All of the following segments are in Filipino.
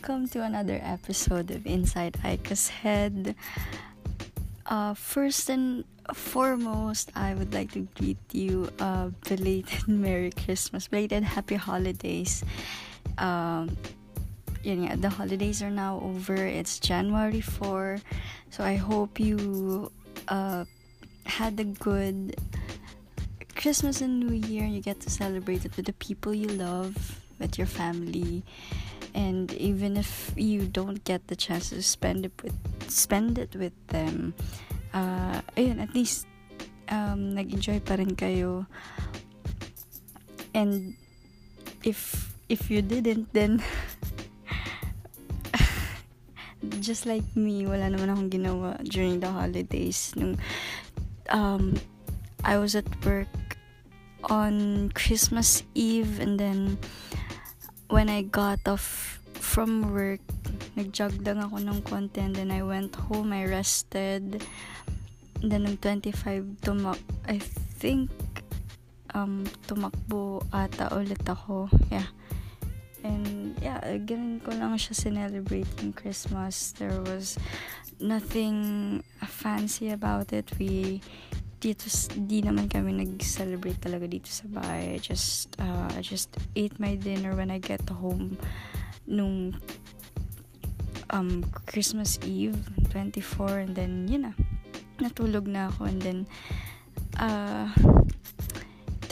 welcome to another episode of Inside Aika's Head. Uh, first and foremost, I would like to greet you a belated Merry Christmas, belated Happy Holidays. Um, the holidays are now over. It's January 4. So I hope you uh, had a good Christmas and New Year. You get to celebrate it with the people you love, with your family and even if you don't get the chance to spend it with spend it with them uh, ayun at least um, nag-enjoy pa rin kayo. And if if you didn't then just like me wala naman akong ginawa during the holidays. Nung um, I was at work on Christmas Eve and then when I got off from work, nag-jog lang ako ng konti and then I went home, I rested. Then nung 25 tumak I think um tumakbo ata ulit ako. Yeah. And yeah, ganun ko lang siya celebrating Christmas. There was nothing fancy about it. We dito di naman kami nag-celebrate talaga dito sa bahay. Just uh, I just ate my dinner when I get home nung um Christmas Eve 24 and then yun na. Natulog na ako and then uh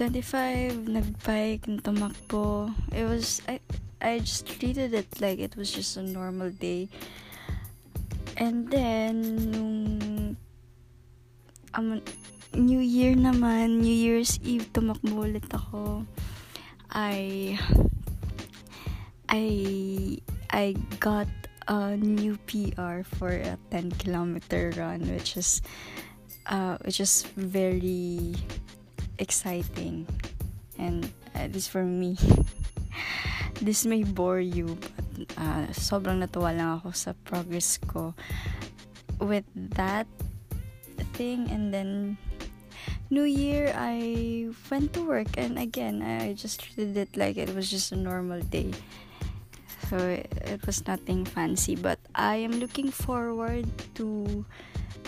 25 nagbike and tumakbo. It was I I just treated it like it was just a normal day. And then nung um, New Year naman, New Year's Eve, tumakbo ulit ako. I, I, I got a new PR for a 10 kilometer run, which is, uh, which is very exciting. And uh, this for me. this may bore you, but uh, sobrang natuwa lang ako sa progress ko with that thing and then New Year, I went to work, and again, I just treated it like it was just a normal day. So it, it was nothing fancy, but I am looking forward to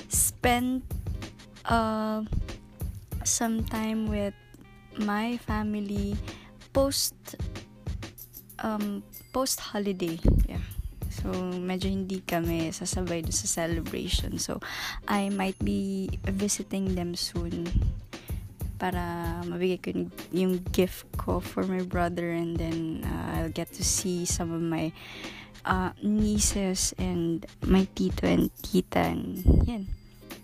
spend uh, some time with my family post um, post holiday. Yeah. So, medyo hindi kami sasabay doon sa celebration. So, I might be visiting them soon para mabigay ko yung gift ko for my brother and then uh, I'll get to see some of my uh, nieces and my tito and tita and yan.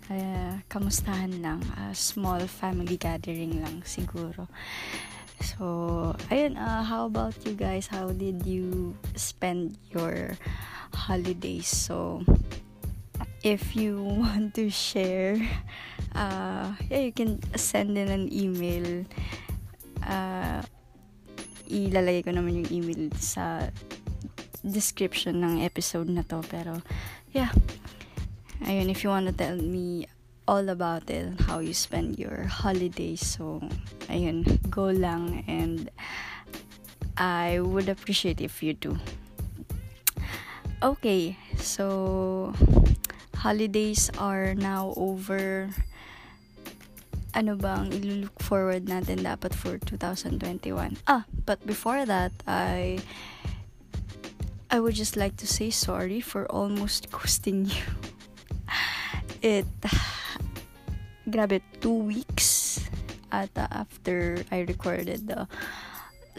Uh, kamustahan lang. A small family gathering lang siguro So, ayun, uh, how about you guys? How did you spend your holidays? So, if you want to share, uh, yeah, you can send in an email. Uh, ilalagay ko naman yung email sa description ng episode na to. Pero, yeah. Ayun, if you want to tell me all about it, and how you spend your holidays. So, ayun, go lang and I would appreciate if you do. Okay, so holidays are now over. Ano bang ilulook forward natin dapat for 2021? Ah, but before that, I I would just like to say sorry for almost ghosting you. It grabe, two weeks ata after I recorded the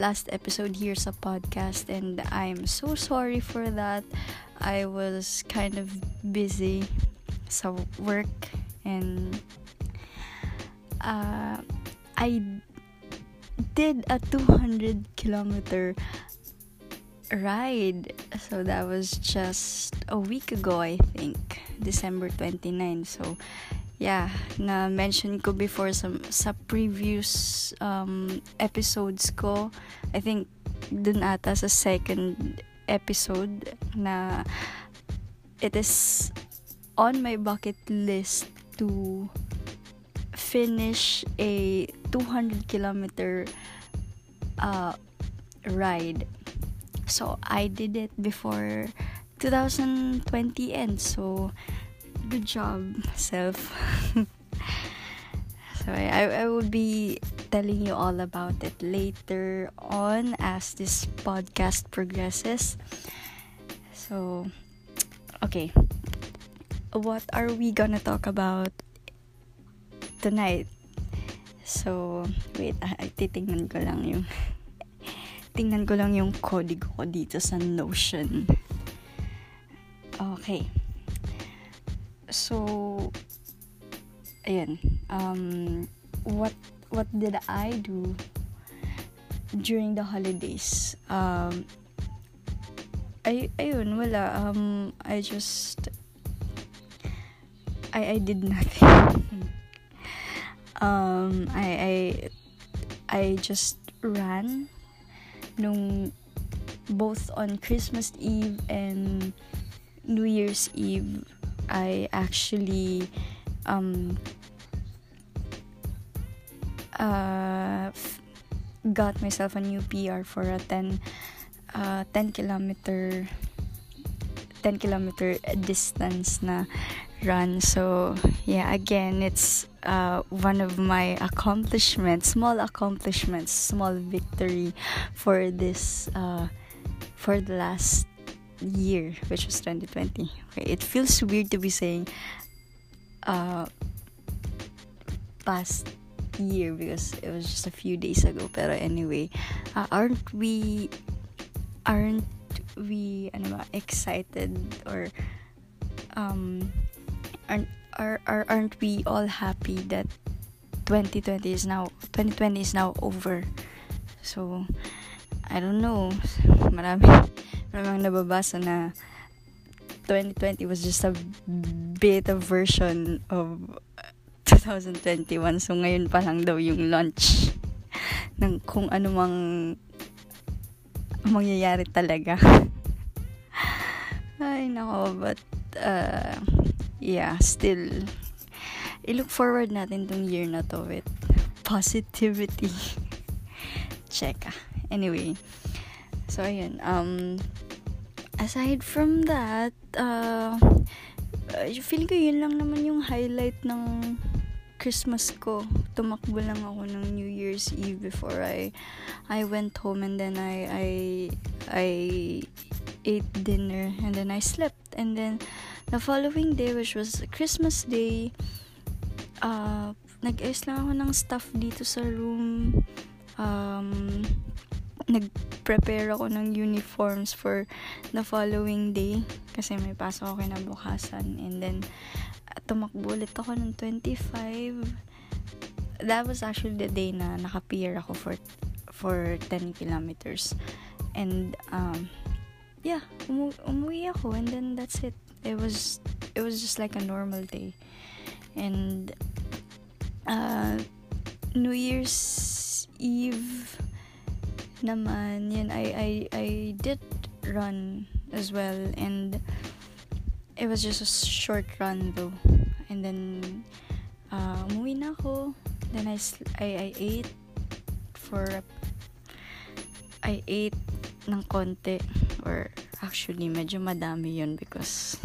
last episode here sa podcast and I'm so sorry for that. I was kind of busy sa work and uh, I did a 200 kilometer ride. So that was just a week ago, I think. December 29. So yeah, na mention ko before sa, sa previous um, episodes ko. I think dun ata sa second episode na it is on my bucket list to finish a 200 kilometer uh, ride. So I did it before 2020 ends. So good job, self. so I, I will be telling you all about it later on as this podcast progresses. So, okay. What are we gonna talk about tonight? So, wait, ay, titingnan ko lang yung tingnan ko lang yung code ko dito sa Notion. Okay. So, ayan. Um, what what did I do during the holidays? Um, ay, ayun, wala. Um, I just, I, I did nothing. um, I, I, I just ran nung both on Christmas Eve and New Year's Eve. I actually, um, uh, got myself a new PR for a 10 uh, 10 kilometer 10 kilometer distance na run. So yeah again it's uh, one of my accomplishments small accomplishments small victory for this uh, for the last year which was 2020 okay it feels weird to be saying uh, past year because it was just a few days ago pero anyway uh, aren't we aren't we ano ba, excited or um aren't are, are aren't we all happy that 2020 is now 2020 is now over? So I don't know. Marami maraming nababasa na 2020 was just a beta version of 2021 so ngayon pa lang daw yung launch ng kung ano mang mangyayari talaga. Ay, nako, but, uh, yeah, still, i-look forward natin tong year na to with positivity. Check. Anyway, so, ayun, um, aside from that, uh, feel ko yun lang naman yung highlight ng Christmas ko, tumakbo lang ako ng New Year's Eve before I I went home and then I I I ate dinner and then I slept. And then the following day which was Christmas Day uh nag-ayos lang ako ng stuff dito sa room. Um nag-prepare ako ng uniforms for the following day. Kasi may pasok ako kinabukasan. And then tumakbo ulit ako ng 25 that was actually the day na naka-peer ako for for 10 kilometers. And um yeah umu- umuwi ako. And then that's it. It was it was just like a normal day. And uh New Year's Eve naman yun I I I did run as well and it was just a short run though. And then uh, umuwi na ako. Then I, I, I ate for I ate ng konti or actually medyo madami yun because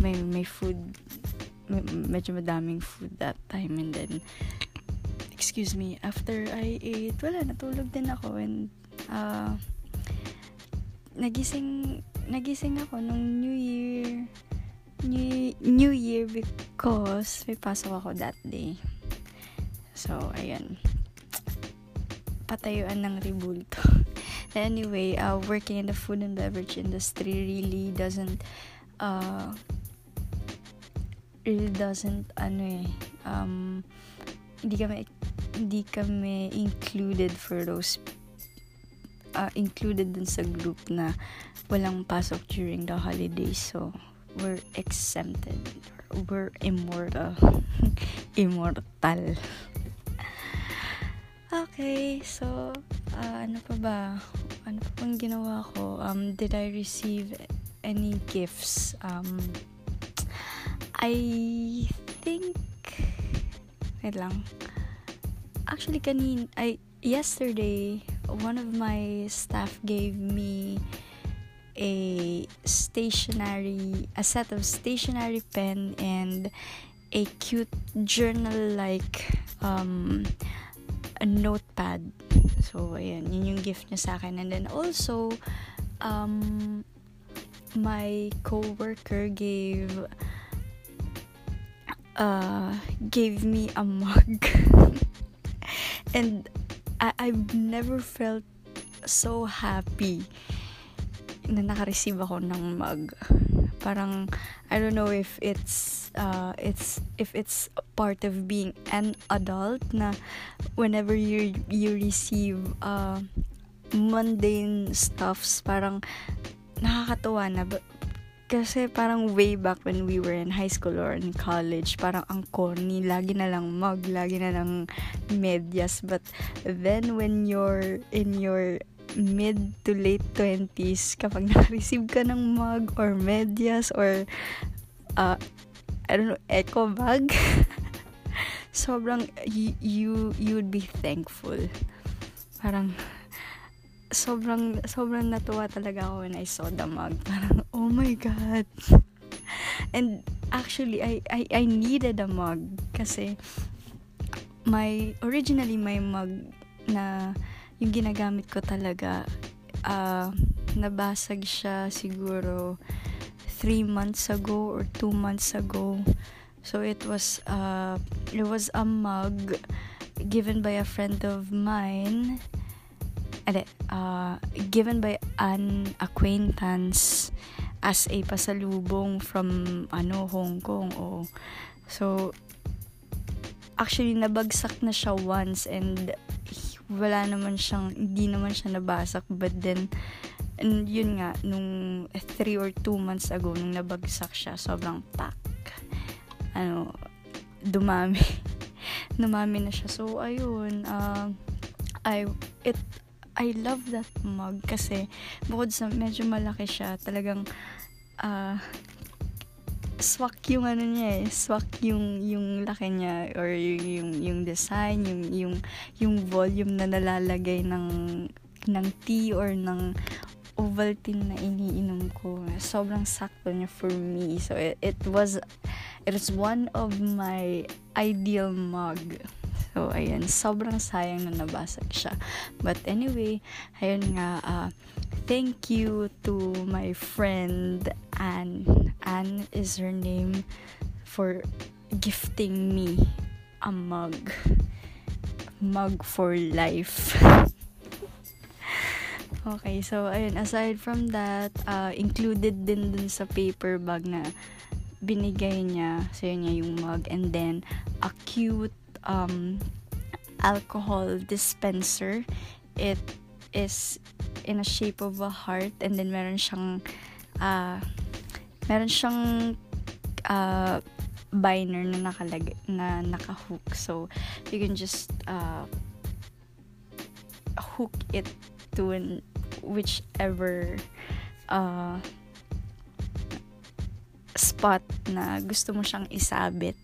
may may food medyo madaming food that time and then excuse me after I ate wala natulog din ako and uh, nagising nagising ako nung New Year New, New Year because may pasok ako that day. So, ayun. Patayuan ng ribulto. anyway, uh, working in the food and beverage industry really doesn't uh, really doesn't ano eh um, hindi kami hindi kami included for those uh, included dun sa group na walang pasok during the holidays so we're exempted. We're immortal. immortal. Okay, so, uh, ano pa ba? Ano pa bang ginawa ko? Um, did I receive any gifts? Um, I think, wait lang. Actually, kanin, I, yesterday, one of my staff gave me a stationary a set of stationary pen and a cute journal like um, a notepad. So ayan yun yung gift niya sa akin. And then also um, my coworker gave uh, gave me a mug and I, I've never felt so happy na naka-receive ako ng mug. Parang, I don't know if it's, uh, it's, if it's part of being an adult na whenever you, you receive, uh, mundane stuffs, parang nakakatuwa na. But, kasi parang way back when we were in high school or in college, parang ang corny, lagi na lang mug, lagi na lang medyas. But then when you're in your mid to late 20s kapag na-receive ka ng mug or medyas or uh, I don't know, eco bag sobrang you, you you would be thankful parang sobrang sobrang natuwa talaga ako when I saw the mug parang oh my god and actually I I I needed a mug kasi my originally my mug na yung ginagamit ko talaga, uh, nabasag siya siguro 3 months ago or 2 months ago. So it was uh, it was a mug given by a friend of mine. Ade, uh, given by an acquaintance as a pasalubong from ano Hong Kong oh. So actually nabagsak na siya once and wala naman siyang, hindi naman siya nabasag. But then, and yun nga, nung 3 or 2 months ago, nung nabagsak siya, sobrang pak. Ano, dumami. dumami na siya. So, ayun, uh, I, it, I love that mug kasi bukod sa medyo malaki siya, talagang uh, swak yung ano niya eh, swak yung yung laki niya or yung yung, yung design, yung yung yung volume na nalalagay ng ng tea or ng Ovaltine na iniinom ko. Sobrang sakto niya for me. So it, it was it was one of my ideal mug. So, ayan, sobrang sayang na nabasag siya. But anyway, ayun nga, uh, thank you to my friend Anne. Anne is her name for gifting me a mug. Mug for life. okay, so ayun, aside from that, uh, included din dun sa paper bag na binigay niya. So yun niya yung mug. And then, a cute um, alcohol dispenser. It is in a shape of a heart and then meron siyang uh, meron siyang uh, binder na nakalag na nakahook so you can just uh, hook it to an, whichever uh, spot na gusto mo siyang isabit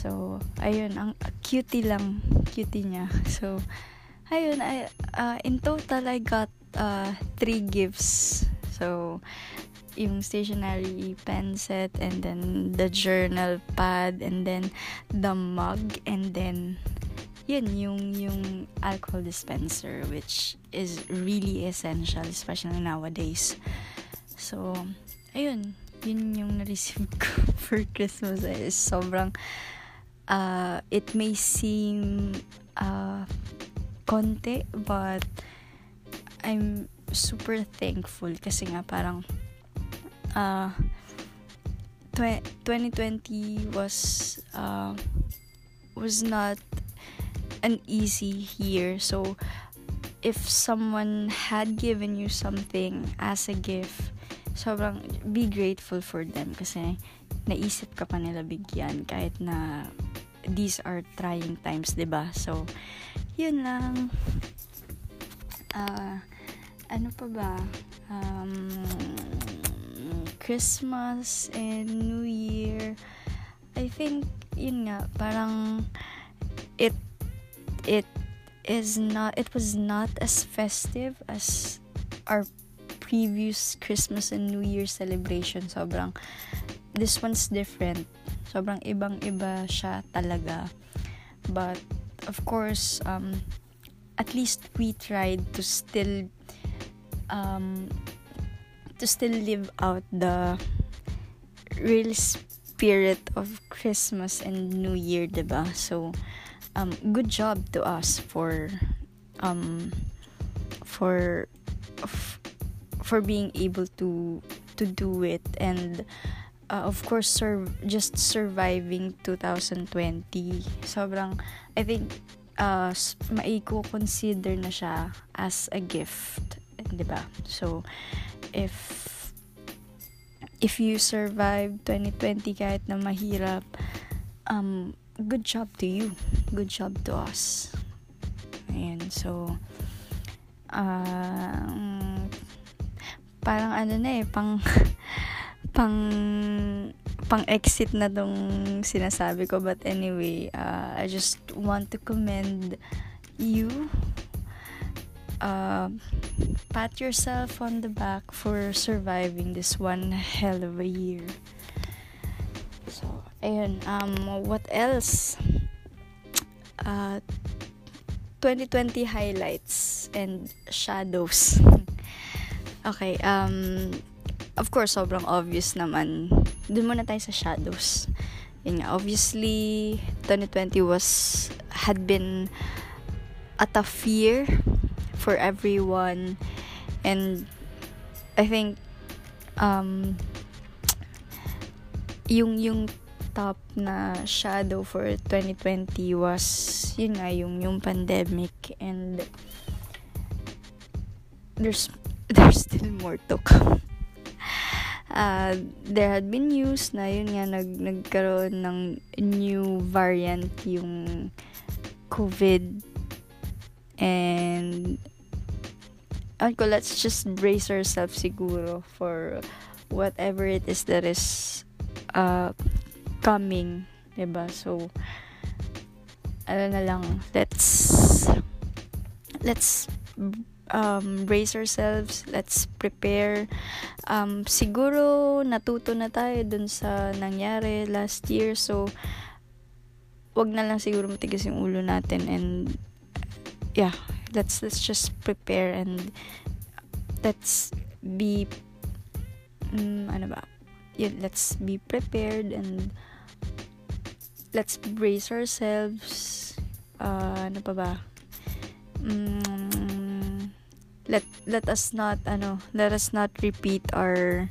so ayun ang cutie lang cutie niya so ayun, I, uh, in total, I got uh, three gifts. So, yung stationery pen set, and then the journal pad, and then the mug, and then yun, yung, yung alcohol dispenser, which is really essential, especially nowadays. So, ayun, yun yung na-receive ko for Christmas. Is sobrang, uh, it may seem, uh, konti but I'm super thankful kasi nga parang uh, 2020 was uh, was not an easy year. So if someone had given you something as a gift sobrang be grateful for them kasi naisip ka pa nila bigyan kahit na these are trying times, 'di ba? So, yun lang. Uh, ano pa ba? Um, Christmas and New Year. I think, yun nga, parang it, it, is not it was not as festive as our previous Christmas and New Year celebration. Sobrang this one's different. Sobrang ibang-iba siya talaga. But of course, um at least we tried to still um to still live out the real spirit of Christmas and New Year, diba? So, um, good job to us for, um, for, for being able to, to do it and, uh, of course, serve, just surviving 2020. Sobrang, I think, uh, maiko-consider na siya as a gift, di ba? So, if if you survive 2020 kahit na mahirap, um, good job to you. Good job to us. Ayan, so, uh, parang ano na eh, pang, pang, pang exit na tong sinasabi ko. But anyway, uh, I just want to commend you uh, pat yourself on the back for surviving this one hell of a year. So, ayun, um, what else? Uh, 2020 highlights and shadows. okay, um, of course, sobrang obvious naman. Dun muna tayo sa shadows. Yun nga, obviously, 2020 was, had been a tough year for everyone and I think um yung yung top na shadow for 2020 was yun nga yung yung pandemic and there's there's still more to come uh, there had been news na yun nga nag, nagkaroon ng new variant yung COVID and ko, let's just brace ourselves siguro for whatever it is that is uh, coming, diba? So, ano na lang, let's let's um, brace ourselves, let's prepare. Um, siguro natuto na tayo dun sa nangyari last year, so wag na lang siguro matigas yung ulo natin and yeah let's let's just prepare and let's be um, ano ba? Yeah, let's be prepared and let's brace ourselves. Uh, ano pa ba? Um, let let us not ano let us not repeat our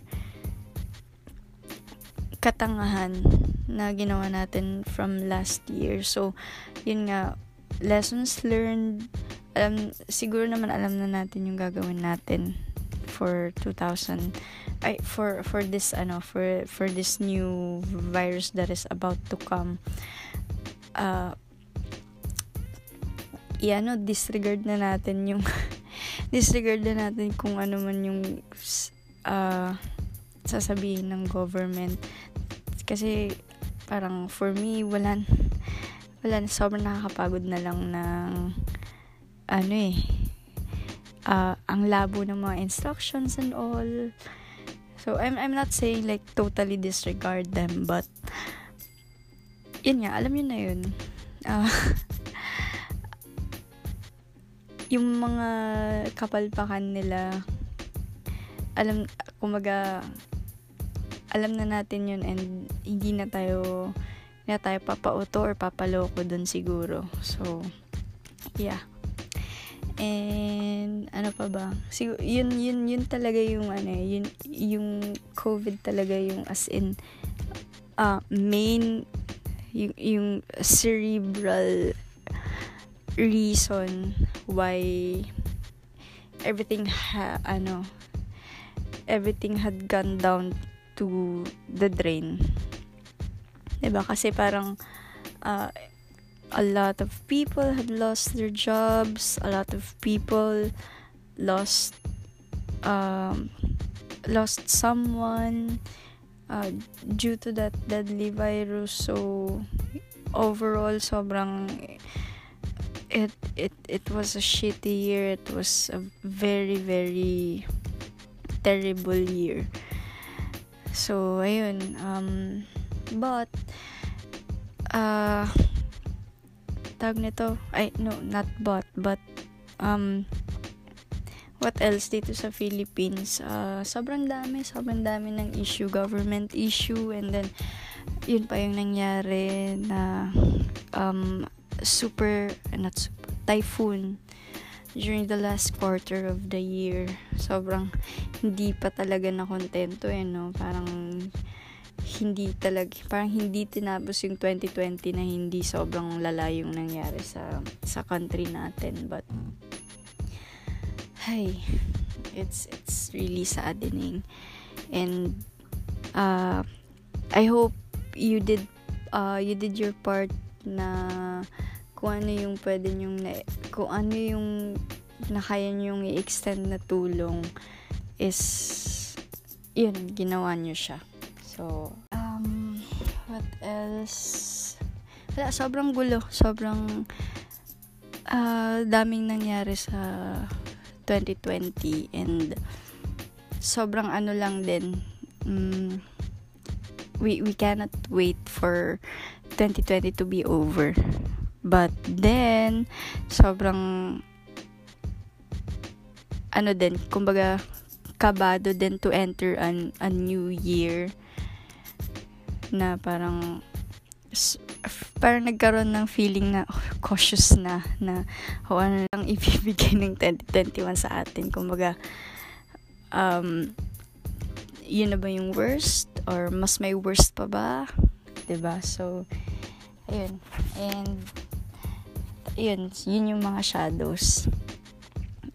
katangahan na ginawa natin from last year. So yun nga lessons learned, alam, siguro naman alam na natin yung gagawin natin for 2000 ay for for this ano for for this new virus that is about to come. Uh ano disregard na natin yung disregard na natin kung ano man yung uh, sasabihin ng government. Kasi parang for me wala wala sobrang nakakapagod na lang ng ano eh uh, ang labo ng mga instructions and all. So I'm, I'm not saying like totally disregard them but yun nga alam yun na yun. Uh, yung mga kapalpakan nila alam kumaga alam na natin yun and hindi na tayo na tayo papauto or papaloko dun siguro. So, yeah. And, ano pa ba? Siguro, yun, yun, yun talaga yung, ano, yun, yung COVID talaga yung as in, uh, main, yung, yung cerebral reason why everything ha, ano, everything had gone down to the drain 'Di ba? Kasi parang uh, a lot of people had lost their jobs, a lot of people lost um, lost someone uh, due to that deadly virus. So overall sobrang it it it was a shitty year. It was a very very terrible year. So ayun um but uh tag nito ay no not but but um what else dito sa Philippines? Uh, sobrang dami sobrang dami ng issue government issue and then yun pa yung nangyari na um, super not super typhoon during the last quarter of the year. Sobrang hindi pa talaga na kontento eh no? Parang hindi talaga parang hindi tinapos yung 2020 na hindi sobrang lala yung nangyari sa sa country natin. But hi it's it's really saddening. And uh I hope you did uh you did your part na kung ano yung pwede nyong na, kung ano yung na kaya nyong i-extend na tulong is yun ginawa nyo siya. So um what else? Wala sobrang gulo. Sobrang uh, daming nangyari sa 2020 and sobrang ano lang din. Um, we we cannot wait for 2020 to be over. But then sobrang ano din kumbaga kabado din to enter an, a new year. Na parang parang nagkaroon ng feeling na oh, cautious na na oh, ano lang ibibigay ng 2021 sa atin. Kumbaga um yun na ba yung worst? Or mas may worst pa ba ba so ayun. And yun yun yung mga shadows.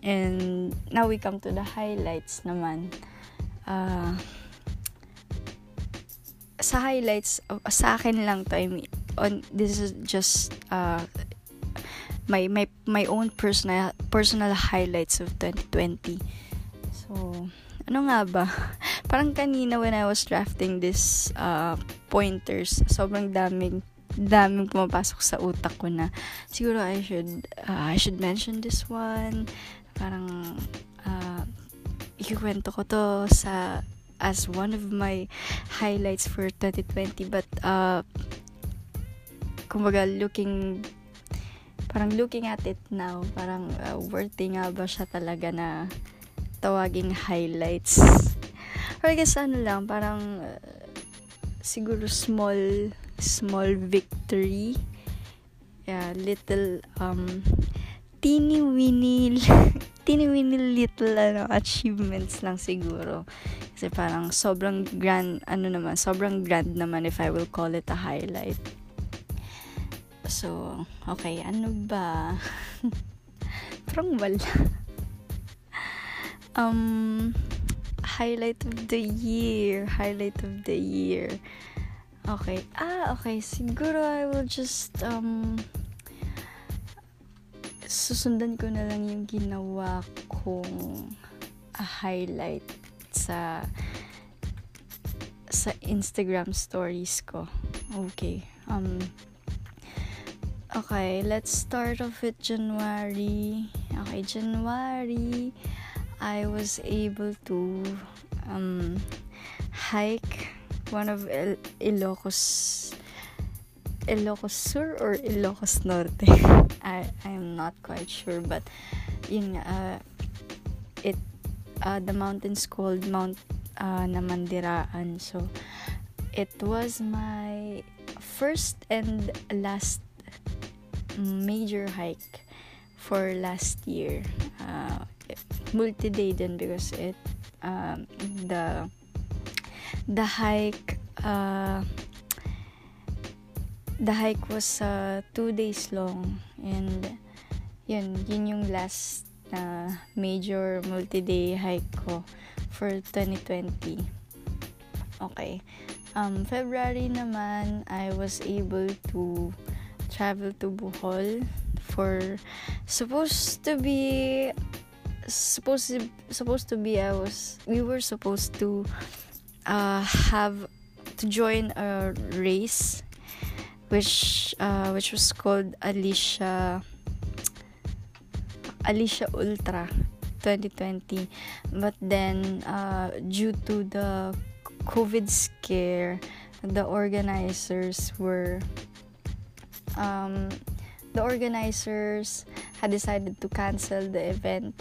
And now we come to the highlights naman. Uh, sa highlights sa akin lang to I mean on this is just uh my my my own personal personal highlights of 2020 so ano nga ba? Parang kanina when I was drafting this uh, pointers sobrang daming daming pumapasok sa utak ko na siguro I should uh, I should mention this one. Parang uh, ikikwento ko to sa as one of my highlights for 2020 but uh, kumbaga looking parang looking at it now parang uh, worthy nga ba siya talaga na tawaging highlights or I guess ano lang parang uh, siguro small small victory yeah little um teeny weeny teeny weeny little ano achievements lang siguro kasi parang sobrang grand ano naman sobrang grand naman if I will call it a highlight So, okay, ano ba? Parang wala. Um, highlight of the year. Highlight of the year. Okay. Ah, okay. Siguro I will just, um, susundan ko na lang yung ginawa kong a highlight sa sa Instagram stories ko. Okay. Um, Okay, let's start off with January. Okay, January, I was able to um, hike one of Il- Ilocos Ilocos Sur or Ilocos Norte. I I'm not quite sure, but yun uh, it uh, the mountain's called Mount uh, Namandiraan. So it was my first and last major hike for last year. Uh, multi-day din because it um, the the hike uh, the hike was uh, two days long and yun yun yung last uh, major multi-day hike ko for 2020 okay. Um February naman I was able to travel to Bohol for supposed to be supposed to, supposed to be I was we were supposed to uh, have to join a race which uh, which was called Alicia Alicia Ultra 2020 but then uh, due to the COVID scare the organizers were um, the organizers had decided to cancel the event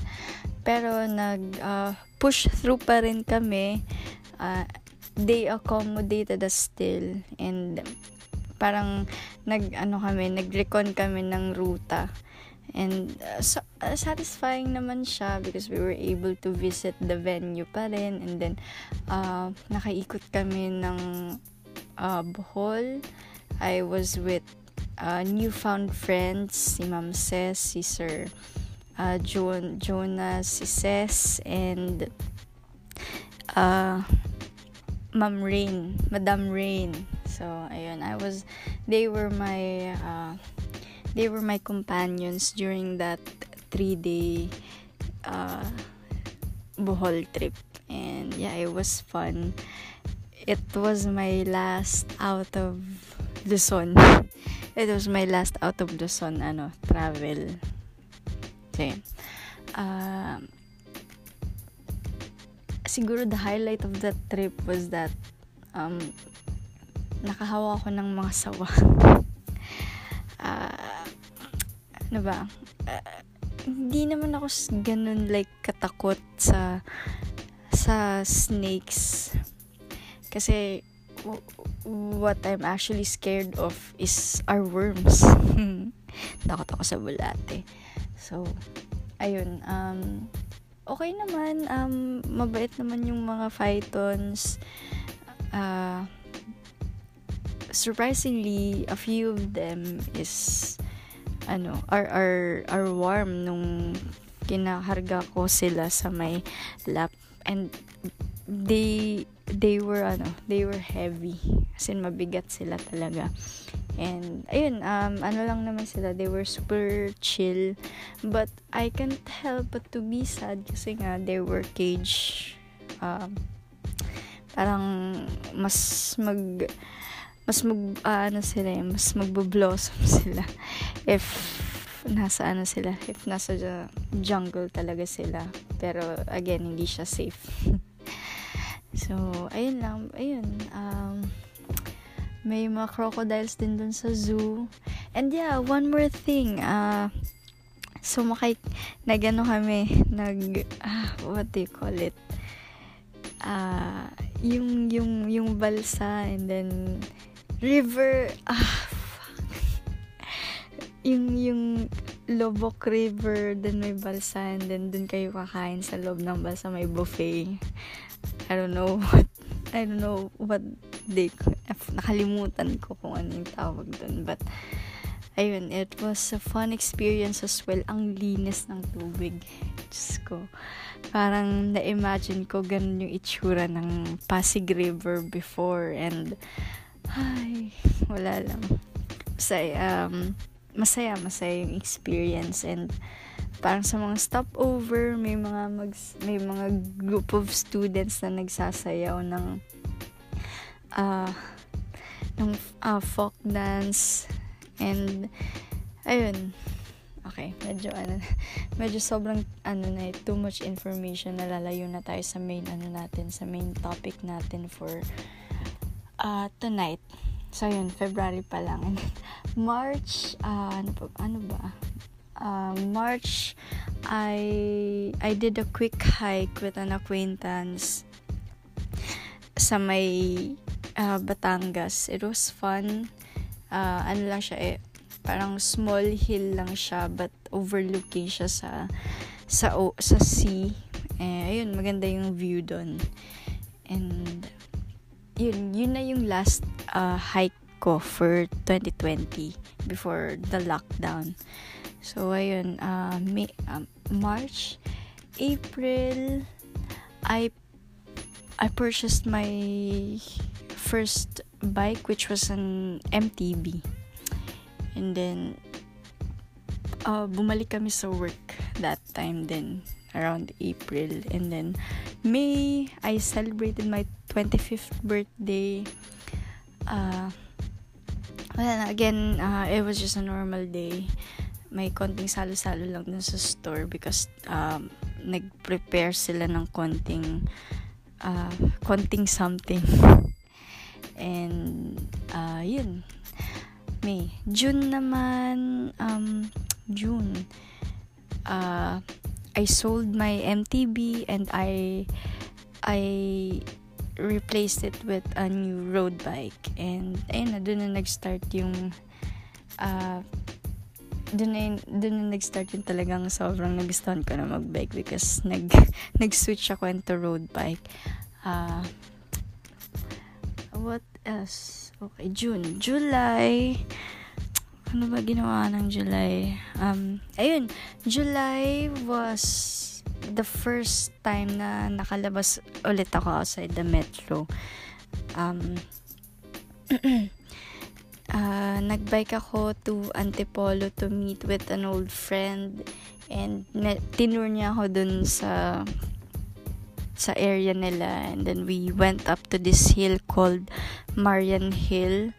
pero nag uh, push through pa rin kami uh, they accommodated us still and parang nag ano kami nag-recon kami ng ruta And uh, so, uh, satisfying naman siya because we were able to visit the venue pa rin. And then, uh, nakaikot kami ng uh, Bohol. I was with uh, newfound friends, si Ma'am Ses, si Sir uh, John, Jonas, si Ses, and uh, Ma'am Rain, Madam Rain. So, ayun, I was, they were my, uh, they were my companions during that three day uh, Bohol trip. And yeah, it was fun. It was my last out of Luzon. It was my last out of Luzon ano, travel. Okay. Uh, siguro the highlight of that trip was that um, nakahawa ako ng mga sawa. uh, ano ba, uh, hindi naman ako ganun like katakot sa sa snakes. Kasi what I'm actually scared of is our worms. Takot ako sa bulate. So, ayun, um, okay naman, um, mabait naman yung mga phytons. Uh, surprisingly, a few of them is ano, are, are, are warm nung kinakarga ko sila sa may lap. And they, they were, ano, they were heavy. As in, mabigat sila talaga. And, ayun, um, ano lang naman sila, they were super chill. But, I can't help but to be sad kasi nga, they were cage. Um, parang, mas mag, mas mag uh, ano sila eh, mas magbo-blossom sila if nasa ano sila if nasa jungle talaga sila pero again hindi siya safe so ayun lang ayun um, may mga crocodiles din dun sa zoo. And yeah one more thing uh, so makay nagano kami nag uh, what do you call it? Uh, yung yung yung balsa and then river, ah, yung, yung Lobok River, then may balsa, and then dun kayo kakain sa loob ng balsa, may buffet. I don't know what, I don't know what they, nakalimutan ko kung ano yung tawag dun, but, ayun, it was a fun experience as well. Ang linis ng tubig. Diyos ko. Parang na-imagine ko ganun yung itsura ng Pasig River before and ay, wala lang. Masaya, um, masaya, masaya yung experience and parang sa mga stopover, may mga mag, may mga group of students na nagsasayaw ng uh, ng uh, folk dance and ayun okay medyo ano medyo sobrang ano na too much information nalalayo na tayo sa main ano natin sa main topic natin for uh, tonight. So, yun, February pa lang. March, uh, ano, pa, ano ba? Uh, March, I, I did a quick hike with an acquaintance sa may uh, Batangas. It was fun. Uh, ano lang siya eh, parang small hill lang siya but overlooking siya sa sa o, sa sea. Eh, ayun, maganda yung view doon. And yun, yun na yung last uh, hike ko for 2020 before the lockdown. So, ayun, uh, May, um, March, April, I I purchased my first bike which was an MTB. And then uh, bumalik kami sa work that time then around April. And then May I celebrated my 25th birthday. Uh well again uh, it was just a normal day may konting salo-salo lang dun sa store because um, nag-prepare sila ng konting uh, konting something. And, uh, yun. May. June naman, um, June. Uh, I sold my MTB and I, I replaced it with a new road bike. And, ayun na, dun na nag-start yung, uh, dun na, dun na nag-start yung talagang sobrang nagustuhan ko na mag-bike because nag, nag-switch ako into road bike. Uh, what else? Okay, June. July. Ano ba ginawa ng July? Um, ayun. July was the first time na nakalabas ulit ako outside the metro. Um, uh, nagbike ako to Antipolo to meet with an old friend and tinur niya ako dun sa sa area nila. And then we went up to this hill called Marian Hill.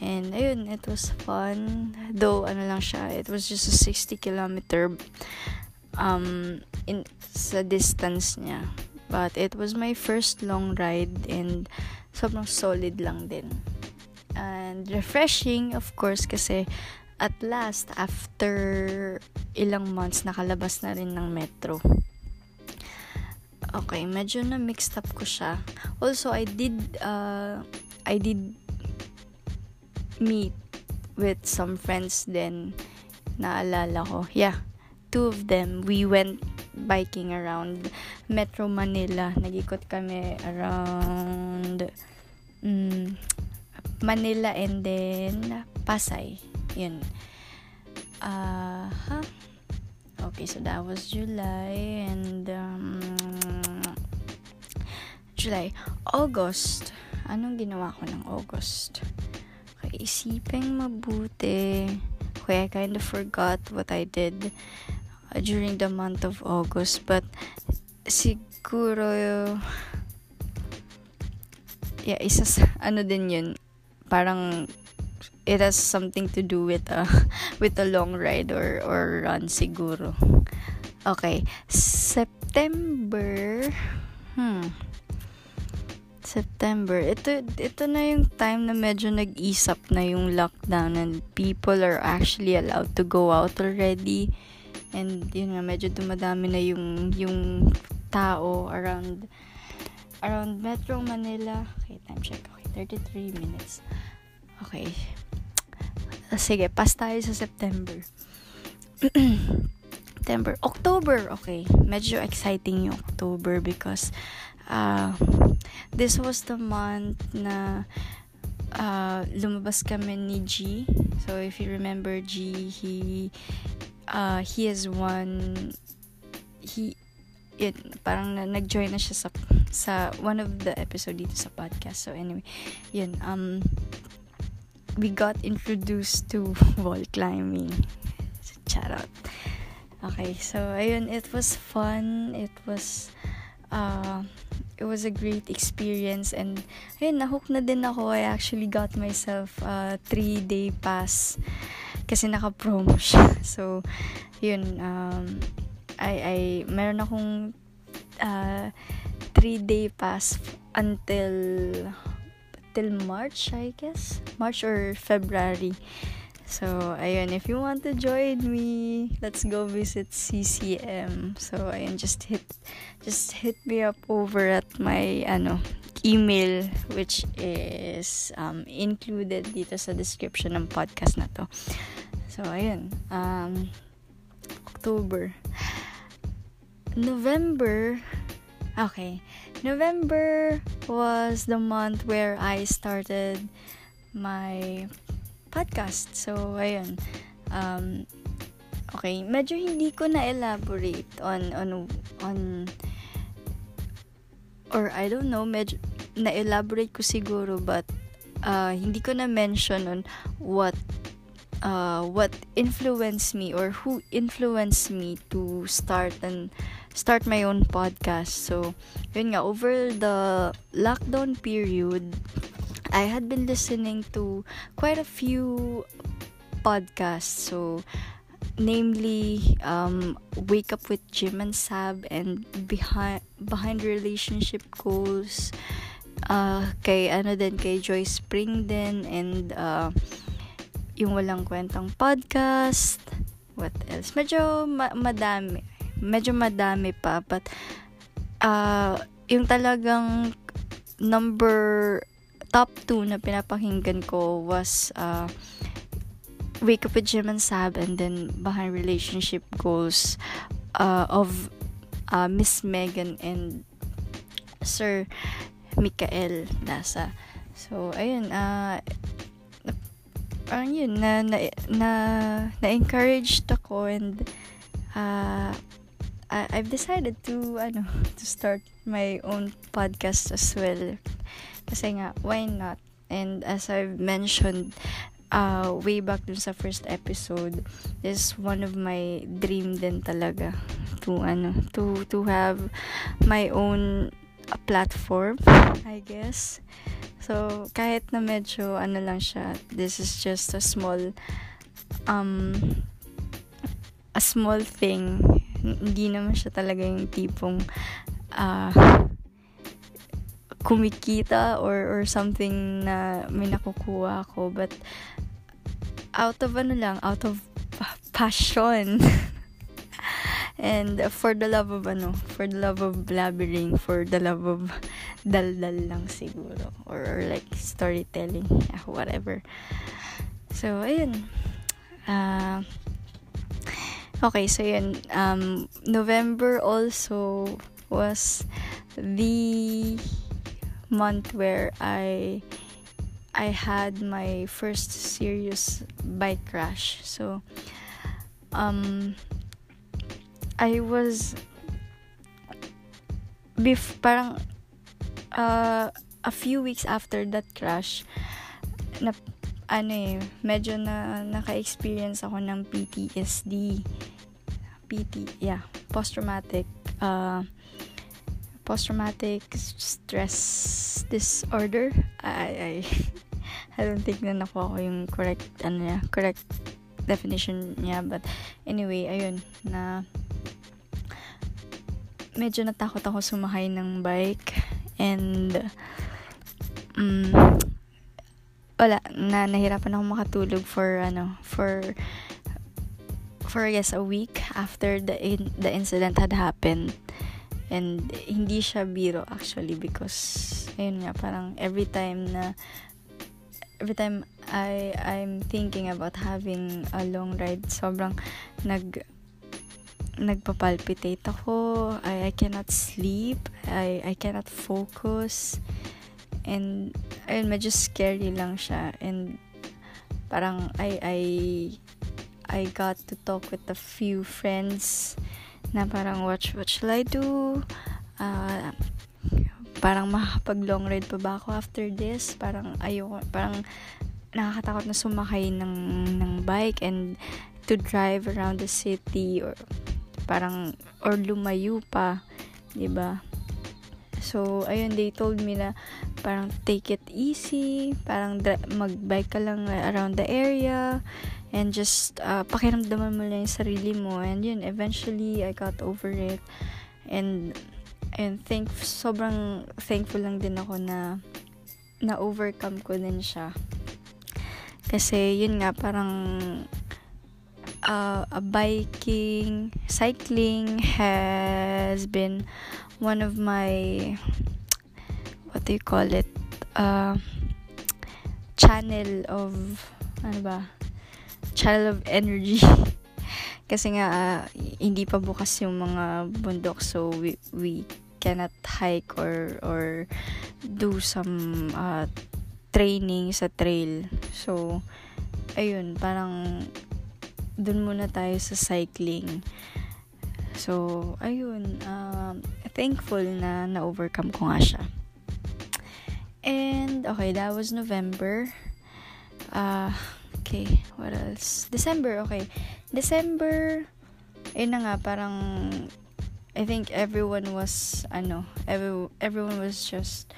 And ayun it was fun. Though ano lang siya it was just a 60 kilometer um in sa distance niya. But it was my first long ride and sobrang solid lang din and refreshing of course kasi at last after ilang months nakalabas na rin ng metro Okay, medyo na mixed up ko siya. Also, I did uh, I did meet with some friends then naalala ko. Yeah, two of them. We went biking around Metro Manila. Nagikot kami around um, Manila and then Pasay. Yun. Uh, huh? Okay, so that was July and um, July. August. Anong ginawa ko ng August? Okay, isipin mabuti. Okay, I kind of forgot what I did uh, during the month of August. But, siguro, yeah, isa sa, ano din yun, parang, it has something to do with a, with a long ride or, or run siguro. Okay, September, hmm, September. Ito, ito na yung time na medyo nag-ease na yung lockdown and people are actually allowed to go out already. And yun nga, medyo dumadami na yung, yung tao around around Metro Manila. Okay, time check. Okay, 33 minutes. Okay. Sige, pass tayo sa September. September. October, okay. Medyo exciting yung October because uh, this was the month na uh, lumabas kami ni G. So, if you remember G, he, uh, he is one, he, yun, parang na, nag-join na siya sa, sa one of the episode dito sa podcast. So, anyway, yun, um, we got introduced to wall climbing. Shout out. Okay, so, ayun, it was fun. It was, uh, it was a great experience and ayun, nahook na din ako. I actually got myself a 3-day pass kasi naka-promo siya. So, yun, um, I, I, meron akong uh, 3-day pass until till March, I guess. March or February. So, ayun, if you want to join me, let's go visit CCM. So, ayun, just hit, just hit me up over at my, ano, email, which is um, included dito sa description ng podcast na to. So, ayun, um, October. November, okay, November was the month where I started my podcast. So, ayun. Um, okay, medyo hindi ko na elaborate on on on or I don't know, medyo na elaborate ko siguro but uh, hindi ko na mention on what uh, what influenced me or who influenced me to start and start my own podcast. So, yun nga, over the lockdown period, I had been listening to quite a few podcasts. So, namely um, wake up with Jim and Sab and behind behind relationship goals uh, kay ano din kay Joy Spring din and uh, yung walang kwentang podcast what else medyo ma- madami medyo madami pa but uh, yung talagang number top 2 na pinapakinggan ko was uh, Wake Up with Jim and Sab and then Behind Relationship Goals uh, of uh, Miss Megan and Sir Mikael Nasa. So, ayun, uh, parang yun, na, na, na, na-encouraged ako and uh, I, I've decided to, ano, to start my own podcast as well. Kasi nga, why not? And as I've mentioned, uh, way back dun sa first episode is one of my dream din talaga to ano to to have my own uh, platform I guess so kahit na medyo ano lang siya this is just a small um a small thing hindi naman siya talaga yung tipong uh, kumikita or or something na may nakukuha ako. But out of ano lang out of passion. And for the love of ano for the love of blabbering for the love of daldal lang siguro. Or, or like storytelling whatever. So ayun. Uh, okay so yun um November also was the month where I I had my first serious bike crash. So um I was bef parang uh, a few weeks after that crash na ano eh, medyo na naka-experience ako ng PTSD. PT, yeah, post-traumatic uh, post-traumatic stress disorder. I, I, I don't think na nakuha ko yung correct, ano niya, correct definition niya. But, anyway, ayun, na medyo natakot ako sumakay ng bike and um, wala, na nahirapan ako makatulog for, ano, for for I guess a week after the in, the incident had happened. And hindi siya biro actually because ayun nga parang every time na every time I I'm thinking about having a long ride sobrang nag nagpapalpitate ako. I, I cannot sleep. I, I cannot focus and ayun medyo scary lang siya. And parang I I I got to talk with a few friends na parang watch what shall I do? Uh, parang makakapag long ride pa ba ako after this? Parang ayoko parang nakakatakot na sumakay ng ng bike and to drive around the city or parang or lumayo pa 'di ba So, ayun, they told me na parang take it easy, parang mag-bike ka lang around the area, and just uh, pakiramdaman mo lang yung sarili mo and yun eventually I got over it. And and thank sobrang thankful lang din ako na na overcome ko din siya. Kasi yun nga parang uh, biking cycling has been one of my what do you call it uh, channel of ano ba child of energy. Kasi nga, uh, hindi pa bukas yung mga bundok. So, we, we cannot hike or, or do some uh, training sa trail. So, ayun, parang dun muna tayo sa cycling. So, ayun, uh, thankful na na-overcome ko nga siya. And, okay, that was November. Uh, Okay, what else? December, okay. December, ayun na nga, parang, I think everyone was, ano, every, everyone was just,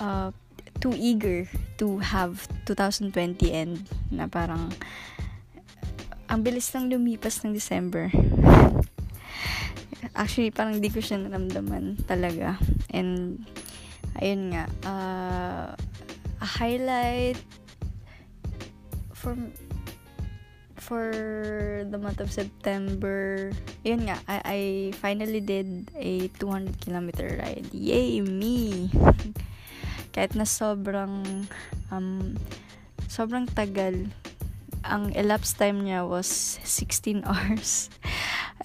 uh, too eager to have 2020 end na parang ang bilis lang lumipas ng December. Actually, parang di ko siya naramdaman talaga. And, ayun nga, uh, a highlight for for the month of September, yun nga, I, I finally did a 200 kilometer ride. Yay, me! Kahit na sobrang, um, sobrang tagal, ang elapsed time niya was 16 hours.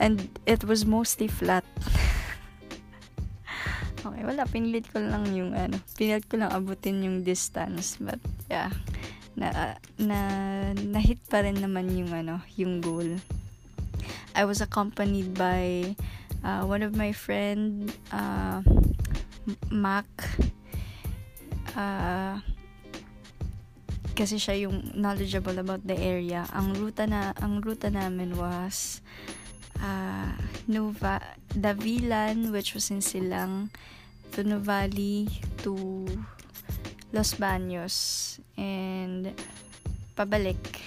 And it was mostly flat. okay, wala. Pinilit ko lang yung, ano, pinilit ko lang abutin yung distance. But, yeah na na na-hit pa rin naman yung ano, yung goal. I was accompanied by uh, one of my friend uh, Mac uh, kasi siya yung knowledgeable about the area. Ang ruta na ang ruta namin was uh, Nova Davilan which was in Silang to Novali to Los Baños and pabalik.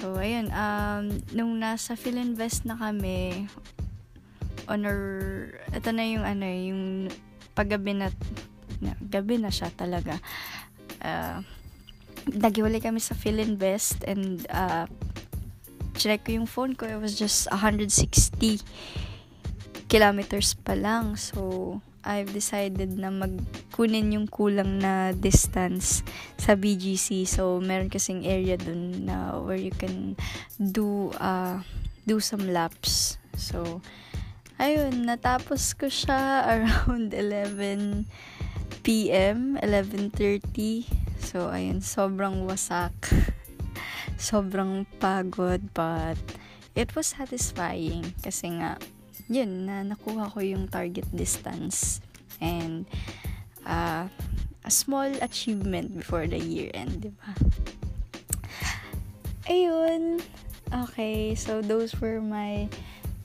So, ayun, um, nung nasa Philinvest na kami, on our, ito na yung ano, yung paggabi na, na gabi na siya talaga. Uh, nagiwalay kami sa Philinvest and uh, check ko yung phone ko, it was just 160 kilometers pa lang. So, I've decided na magkunin yung kulang na distance sa BGC. So, meron kasing area dun na where you can do, uh, do some laps. So, ayun, natapos ko siya around 11 p.m., 11.30. So, ayun, sobrang wasak. sobrang pagod, but it was satisfying kasi nga, yun, na nakuha ko yung target distance. And, uh, a small achievement before the year end, di ba? Ayun. Okay, so those were my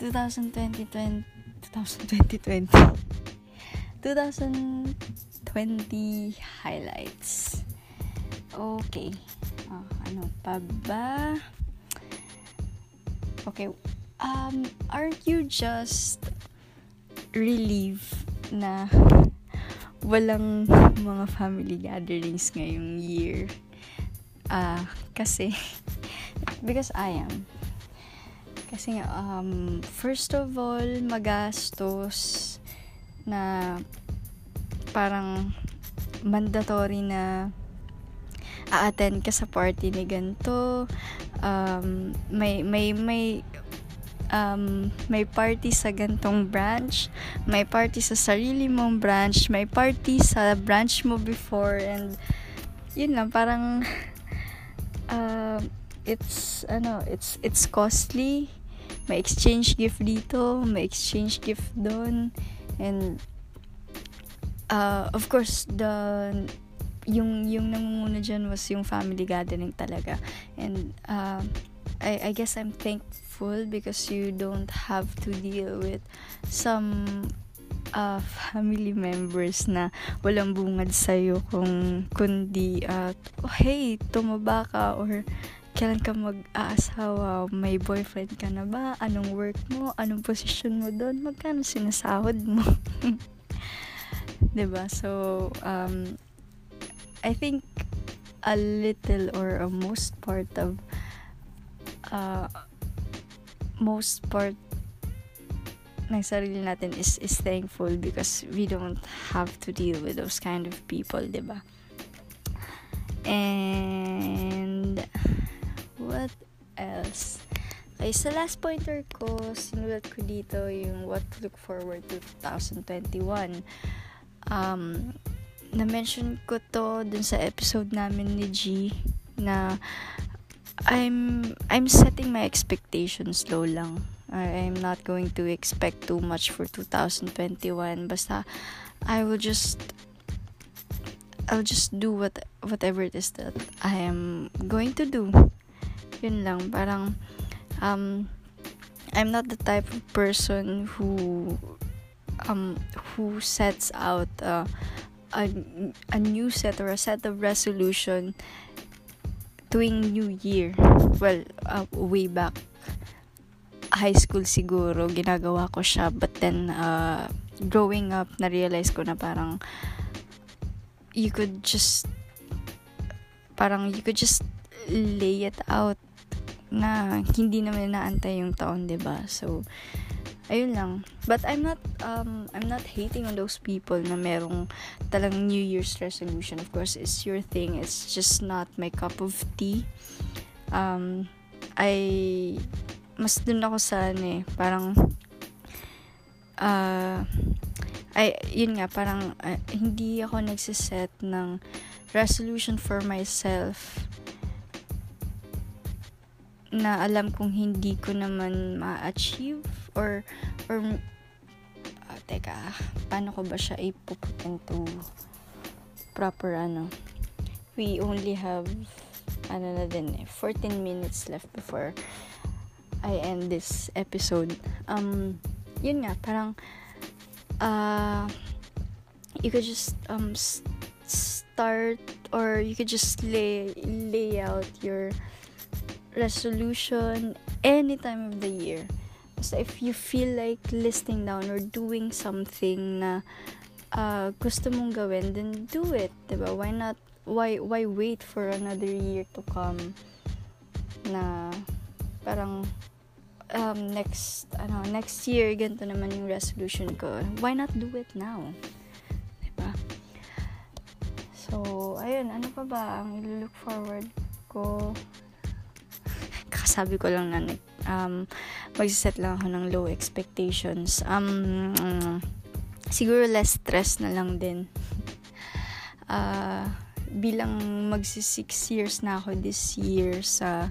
2020 2020 2020 highlights. Okay. Ano pa ba? Okay, um, aren't you just relieved na walang mga family gatherings ngayong year? Ah, uh, kasi because I am. Kasi um, first of all, magastos na parang mandatory na a-attend ka sa party ni ganito. Um, may, may, may um, may party sa gantong branch, may party sa sarili mong branch, may party sa branch mo before, and yun lang, parang uh, it's, ano, it's, it's costly, may exchange gift dito, may exchange gift doon, and uh, of course, the yung yung nangunguna dyan was yung family gathering talaga. And uh, I, I guess I'm thankful because you don't have to deal with some uh, family members na walang bungad sa'yo kung kundi uh, oh, hey, tumaba ka or kailan ka mag-aasawa, may boyfriend ka na ba, anong work mo, anong position mo doon, magkano sinasahod mo. 'Di ba So, um, I think a little or a most part of uh, most part ng sarili natin is, is thankful because we don't have to deal with those kind of people, di ba? And what else? Okay, sa last pointer ko, sinulat ko dito yung what to look forward to 2021. Um, na-mention ko to dun sa episode namin ni G na I'm I'm setting my expectations low lang. I'm not going to expect too much for 2021. Basta I will just I'll just do what whatever it is that I am going to do. Yun lang, parang um I'm not the type of person who um who sets out uh, a a new set or a set of resolution tuwing New Year, well, uh, way back high school siguro, ginagawa ko siya. But then, uh, growing up, na-realize ko na parang you could just parang you could just lay it out na hindi naman naantay yung taon, 'di ba? So ayun lang. But I'm not um I'm not hating on those people na merong talang New Year's resolution. Of course, it's your thing. It's just not my cup of tea. Um I mas dun ako sa ano eh, parang uh, ay, yun nga, parang uh, hindi ako nagsiset ng resolution for myself na alam kong hindi ko naman ma-achieve or or uh, teka, paano ko ba siya ipuput into proper ano we only have ano na din eh 14 minutes left before I end this episode um yun nga parang uh you could just um start or you could just lay lay out your resolution any time of the year. So if you feel like listing down or doing something na uh, gusto mong gawin, then do it, 'di ba? Why not why why wait for another year to come na parang um, next ano next year ganito naman yung resolution ko. Why not do it now diba? So ayun ano pa ba ang look forward ko? Sabi ko lang na um, magsiset lang ako ng low expectations. Um, siguro less stress na lang din. Uh, bilang magsi 6 years na ako this year sa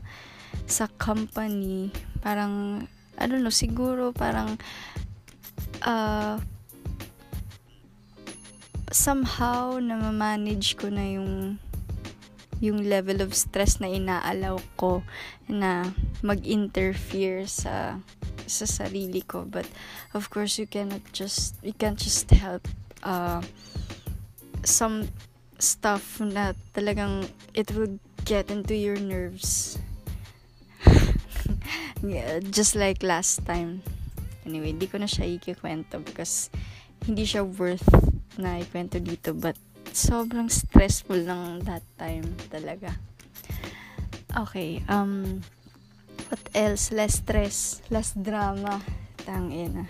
sa company, parang I don't know, siguro parang uh, somehow na manage ko na yung yung level of stress na inaalaw ko na mag-interfere sa sa sarili ko. But of course you cannot just you can't just help uh, some stuff na talagang it will get into your nerves. Yeah, just like last time. Anyway di ko na siya ikikwento because hindi siya worth na ikwento dito but sobrang stressful ng that time talaga. Okay, um, what else? Less stress, less drama. Tangina.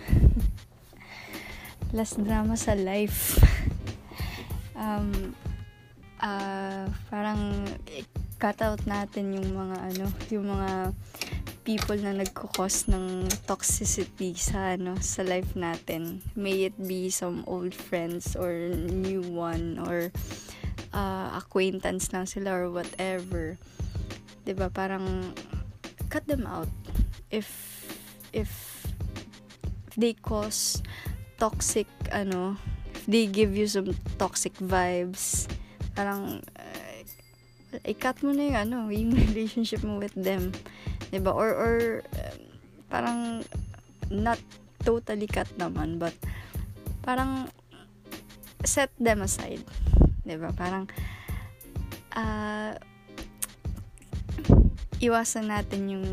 less drama sa life. um, uh, parang cut out natin yung mga ano, yung mga people na nagko-cause ng toxicity sa ano sa life natin. May it be some old friends or new one or uh, acquaintance lang sila or whatever. 'di ba? Parang cut them out. If if they cause toxic ano if they give you some toxic vibes parang uh, i-cut mo na yung ano yung relationship mo with them 'di ba or or um, parang not totally cut naman but parang set them aside. 'di ba parang uh, iwasan natin yung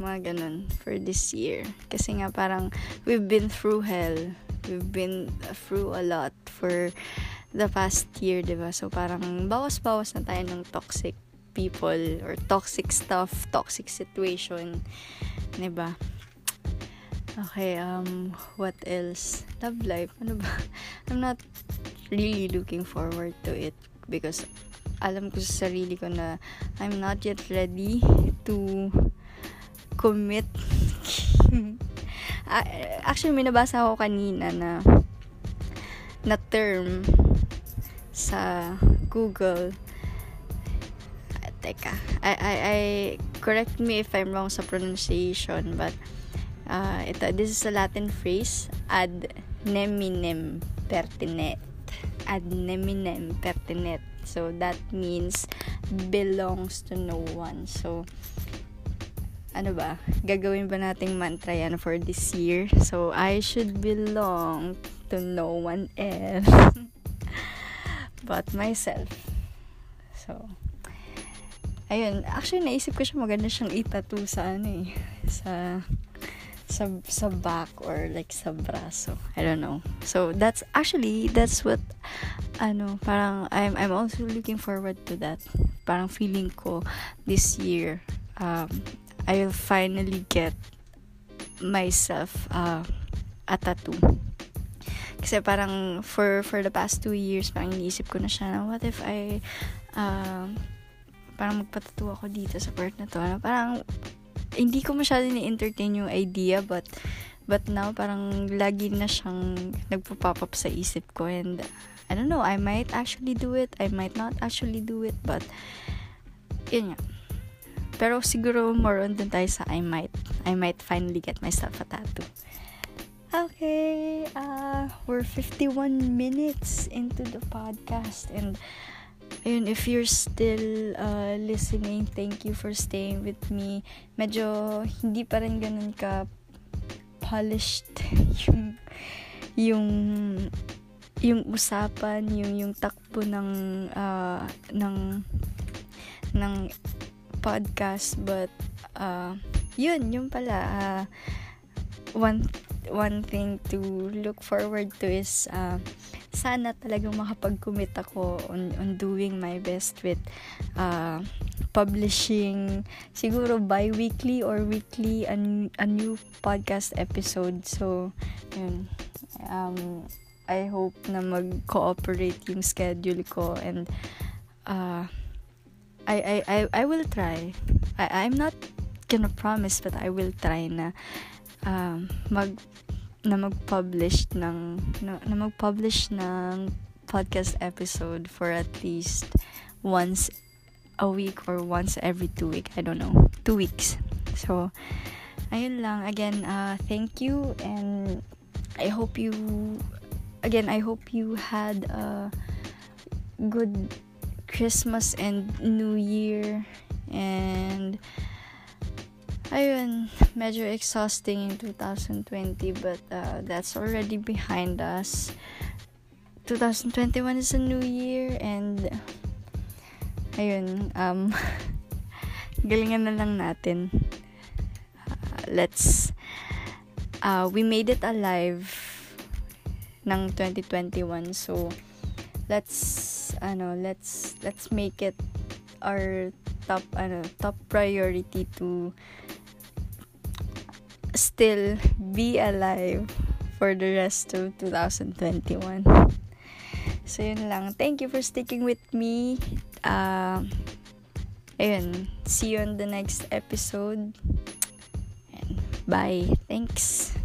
mga ganun for this year. Kasi nga parang we've been through hell. We've been through a lot for the past year, 'di ba? So parang bawas-bawas na tayo ng toxic people or toxic stuff, toxic situation. 'Di ba? Okay, um, what else? Love life. Ano ba? I'm not really looking forward to it because alam ko sa sarili ko na I'm not yet ready to commit. Actually, may nabasa ako kanina na na term sa Google teka. I, I, I, correct me if I'm wrong sa pronunciation, but uh, ito, this is a Latin phrase, ad neminem pertinet. Ad neminem pertinet. So, that means belongs to no one. So, ano ba, gagawin ba nating mantra yan for this year? So, I should belong to no one else but myself. So, ayun, actually naisip ko siya maganda siyang itattoo sa ano eh, sa sa sa back or like sa braso. I don't know. So that's actually that's what ano parang I'm I'm also looking forward to that. Parang feeling ko this year um I'll finally get myself uh, a tattoo. Kasi parang for for the past two years parang iniisip ko na siya na what if I uh, parang magpatattoo ako dito sa part na to. Ano, parang hindi ko masyado ni-entertain yung idea but but now parang lagi na siyang nagpo-pop up sa isip ko and I don't know, I might actually do it, I might not actually do it, but yun nga. Pero siguro more on dun tayo sa I might. I might finally get myself a tattoo. Okay, uh, we're 51 minutes into the podcast and ayun, if you're still uh, listening, thank you for staying with me. Medyo hindi pa rin ganun ka polished yung yung yung usapan, yung yung takbo ng uh, ng ng podcast but uh, yun, yun pala uh, one one thing to look forward to is uh, sana talagang makapag-commit ako on, on doing my best with uh, publishing siguro bi-weekly or weekly a, a new podcast episode. So, yun. Um, I hope na mag-cooperate yung schedule ko and uh, I, I, I, I will try. I, I'm not gonna promise but I will try na um, mag na mag-publish ng na, na mag-publish ng podcast episode for at least once a week or once every two week I don't know two weeks. So ayun lang. Again uh, thank you and I hope you again I hope you had a good Christmas and New Year and ayun, medyo exhausting in 2020 but uh, that's already behind us. 2021 is a new year and ayun, um, galingan na lang natin. Uh, let's, uh, we made it alive ng 2021 so let's ano let's let's make it our top ano top priority to still be alive for the rest of 2021. So, yun lang. Thank you for sticking with me. Uh, ayun. See you on the next episode. And bye. Thanks.